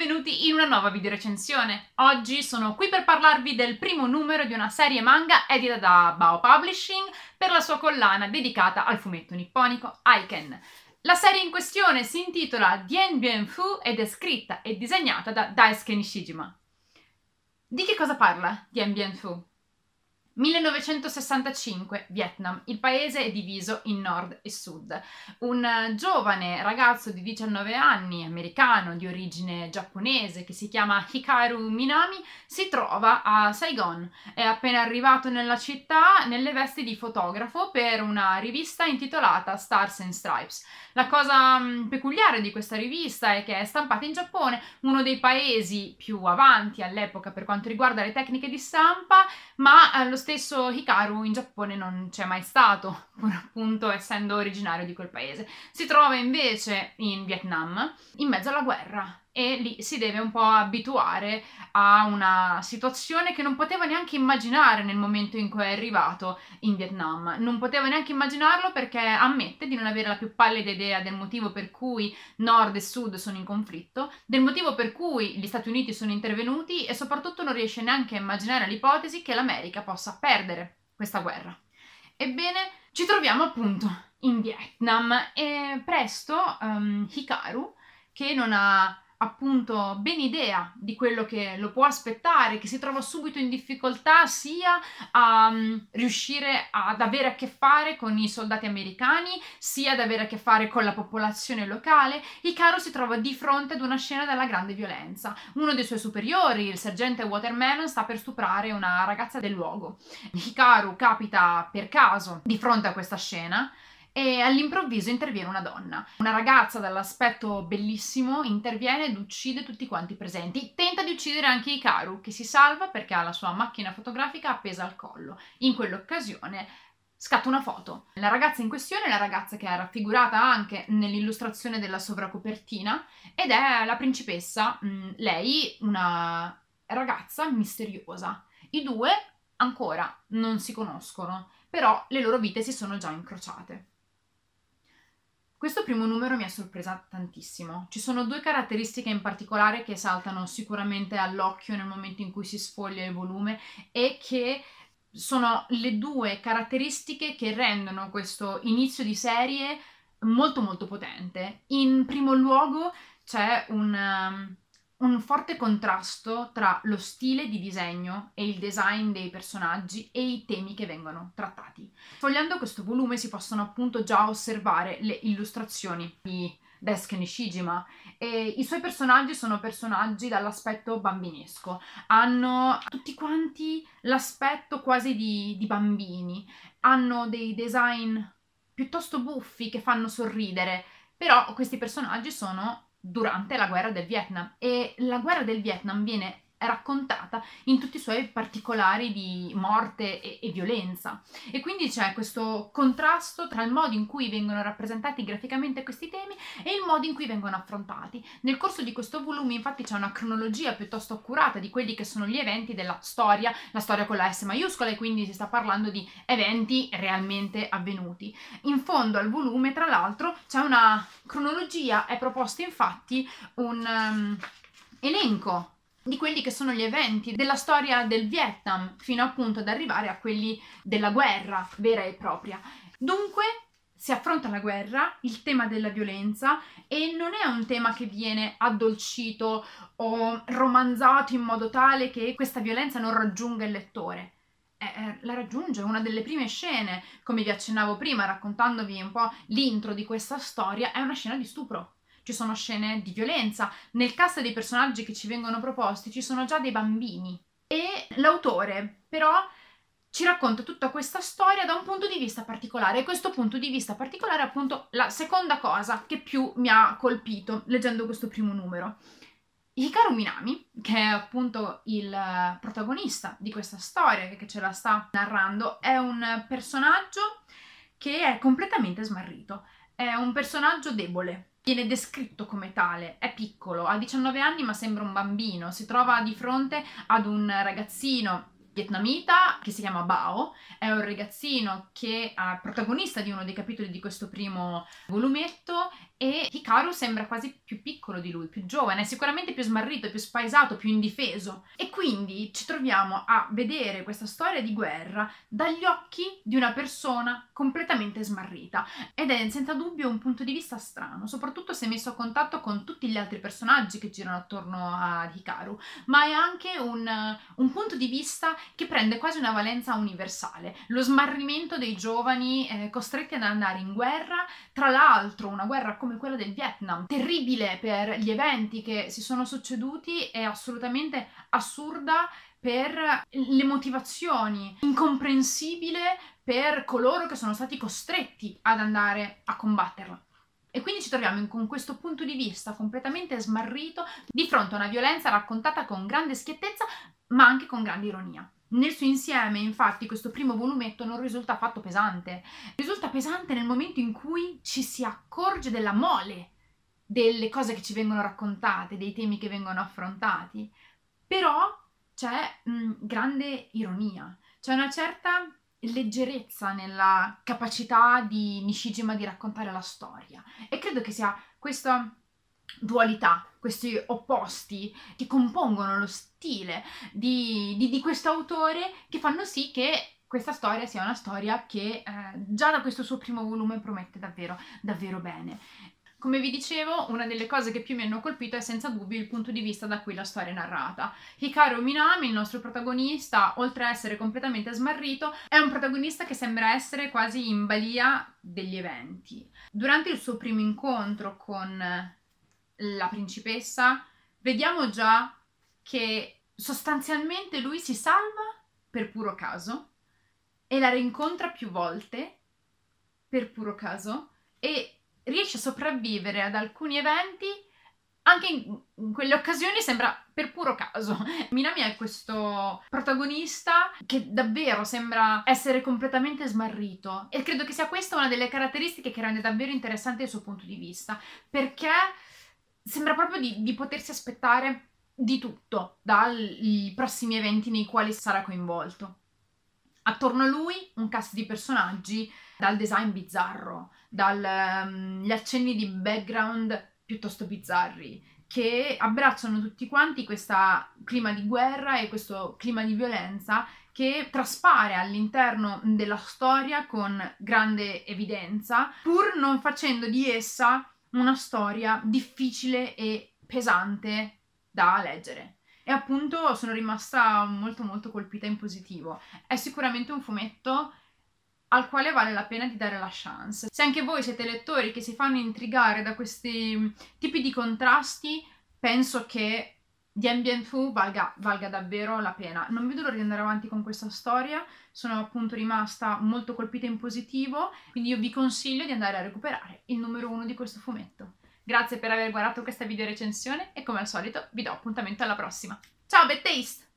benvenuti in una nuova video recensione. Oggi sono qui per parlarvi del primo numero di una serie manga edita da Bao Publishing per la sua collana dedicata al fumetto nipponico Aiken. La serie in questione si intitola Dien Bien Fu ed è scritta e disegnata da Daisuke Nishijima. Di che cosa parla Dien Bien Fu? 1965, Vietnam. Il paese è diviso in nord e sud. Un giovane ragazzo di 19 anni, americano di origine giapponese, che si chiama Hikaru Minami, si trova a Saigon. È appena arrivato nella città nelle vesti di fotografo per una rivista intitolata Stars and Stripes. La cosa mm, peculiare di questa rivista è che è stampata in Giappone, uno dei paesi più avanti all'epoca per quanto riguarda le tecniche di stampa, ma allo stesso Hikaru in Giappone non c'è mai stato, pur appunto essendo originario di quel paese. Si trova invece in Vietnam, in mezzo alla guerra, e lì si deve un po' abituare a una situazione che non poteva neanche immaginare nel momento in cui è arrivato in Vietnam. Non poteva neanche immaginarlo perché ammette di non avere la più pallida idea del motivo per cui nord e sud sono in conflitto, del motivo per cui gli Stati Uniti sono intervenuti e soprattutto non riesce neanche a immaginare l'ipotesi che l'America possa perdere questa guerra. Ebbene, ci troviamo appunto in Vietnam e presto um, Hikaru, che non ha appunto ben idea di quello che lo può aspettare, che si trova subito in difficoltà sia a um, riuscire ad avere a che fare con i soldati americani, sia ad avere a che fare con la popolazione locale, Hikaru si trova di fronte ad una scena della grande violenza. Uno dei suoi superiori, il sergente Watermelon, sta per stuprare una ragazza del luogo. Hikaru capita per caso di fronte a questa scena e all'improvviso interviene una donna. Una ragazza dall'aspetto bellissimo interviene ed uccide tutti quanti presenti. Tenta di uccidere anche Hikaru, che si salva perché ha la sua macchina fotografica appesa al collo. In quell'occasione scatta una foto. La ragazza in questione è la ragazza che è raffigurata anche nell'illustrazione della sovracopertina ed è la principessa, mm, lei una ragazza misteriosa. I due ancora non si conoscono, però le loro vite si sono già incrociate. Questo primo numero mi ha sorpresa tantissimo. Ci sono due caratteristiche in particolare che saltano sicuramente all'occhio nel momento in cui si sfoglia il volume e che sono le due caratteristiche che rendono questo inizio di serie molto molto potente. In primo luogo c'è un, un forte contrasto tra lo stile di disegno e il design dei personaggi e i temi che vengono trattati. Fogliando questo volume si possono appunto già osservare le illustrazioni di Desuke Nishijima e i suoi personaggi sono personaggi dall'aspetto bambinesco, hanno tutti quanti l'aspetto quasi di, di bambini, hanno dei design piuttosto buffi che fanno sorridere, però questi personaggi sono durante la guerra del Vietnam. E la guerra del Vietnam viene raccontata in tutti i suoi particolari di morte e, e, violenza. E quindi c'è questo contrasto tra il modo in cui vengono rappresentati graficamente questi temi e il modo in cui vengono affrontati. Nel corso di questo volume infatti c'è una cronologia piuttosto accurata di quelli che sono gli eventi della storia, la storia con la S maiuscola e quindi si sta parlando di eventi realmente avvenuti. In fondo al volume, tra l'altro, c'è una cronologia, è proposto infatti un um, elenco di quelli che sono gli eventi della storia del Vietnam fino appunto ad arrivare a quelli della guerra vera e propria. Dunque si affronta la guerra, il tema della violenza e non è un tema che viene addolcito o romanzato in modo tale che questa violenza non raggiunga il lettore. Eh, la raggiunge una delle prime scene, come vi accennavo prima raccontandovi un po' l'intro di questa storia, è una scena di stupro ci sono scene di violenza. Nel cast dei personaggi che ci vengono proposti ci sono già dei bambini. E l'autore, però, ci racconta tutta questa storia da un punto di vista particolare e questo punto di vista particolare è appunto la seconda cosa che più mi ha colpito leggendo questo primo numero. Hikaru Minami, che è appunto il protagonista di questa storia che ce la sta narrando, è un personaggio che è completamente smarrito. È un personaggio debole, Viene descritto come tale, è piccolo, ha 19 anni ma sembra un bambino, si trova di fronte ad un ragazzino vietnamita che si chiama Bao, è un ragazzino che è protagonista di uno dei capitoli di questo primo volumetto e Hikaru sembra quasi più piccolo di lui, più giovane, sicuramente più smarrito, più spaesato, più indifeso. E quindi ci troviamo a vedere questa storia di guerra dagli occhi di una persona completamente smarrita. Ed è senza dubbio un punto di vista strano, soprattutto se messo a contatto con tutti gli altri personaggi che girano attorno a Hikaru, ma è anche un, un punto di vista che prende quasi una valenza universale. Lo smarrimento dei giovani eh, costretti ad andare in guerra, tra l'altro una guerra come quella del Vietnam, terribile per gli eventi che si sono succeduti e assolutamente assurda per le motivazioni, incomprensibile per coloro che sono stati costretti ad andare a combatterla. E quindi ci troviamo con questo punto di vista completamente smarrito di fronte a una violenza raccontata con grande schiettezza, ma anche con grande ironia. Nel suo insieme, infatti, questo primo volumetto non risulta affatto pesante. Risulta pesante nel momento in cui ci si accorge della mole delle cose che ci vengono raccontate, dei temi che vengono affrontati. Però c'è mh, grande ironia, c'è una certa leggerezza nella capacità di Nishijima di raccontare la storia. E credo che sia questa dualità, questi opposti che compongono lo stile di, di, di questo autore che fanno sì che questa storia sia una storia che eh, già da questo suo primo volume promette davvero, davvero bene. Come vi dicevo, una delle cose che più mi hanno colpito è senza dubbio il punto di vista da cui la storia è narrata. Hikaru Minami, il nostro protagonista, oltre a essere completamente smarrito, è un protagonista che sembra essere quasi in balia degli eventi. Durante il suo primo incontro con la principessa, vediamo già che sostanzialmente lui si salva per puro caso e la rincontra più volte per puro caso e riesce a sopravvivere ad alcuni eventi anche in, in, quelle occasioni sembra per puro caso. Minami è questo protagonista che davvero sembra essere completamente smarrito e credo che sia questa una delle caratteristiche che rende davvero interessante il suo punto di vista, perché sembra proprio di, di potersi aspettare di tutto dai prossimi eventi nei quali sarà coinvolto. Attorno a lui un cast di personaggi dal design bizzarro, dagli um, accenni di background piuttosto bizzarri, che abbracciano tutti quanti questo clima di guerra e questo clima di violenza che traspare all'interno della storia con grande evidenza, pur non facendo di essa una storia difficile e pesante da leggere. E appunto sono rimasta molto molto colpita in positivo. È sicuramente un fumetto al quale vale la pena di dare la chance. Se anche voi siete lettori che si fanno intrigare da questi tipi di contrasti, penso che di Ambient Fu valga, valga, davvero la pena. Non vedo l'ora di andare avanti con questa storia, sono appunto rimasta molto colpita in positivo, quindi io vi consiglio di andare a recuperare il numero uno di questo fumetto. Grazie per aver guardato questa video recensione e come al solito vi do appuntamento alla prossima. Ciao, taste!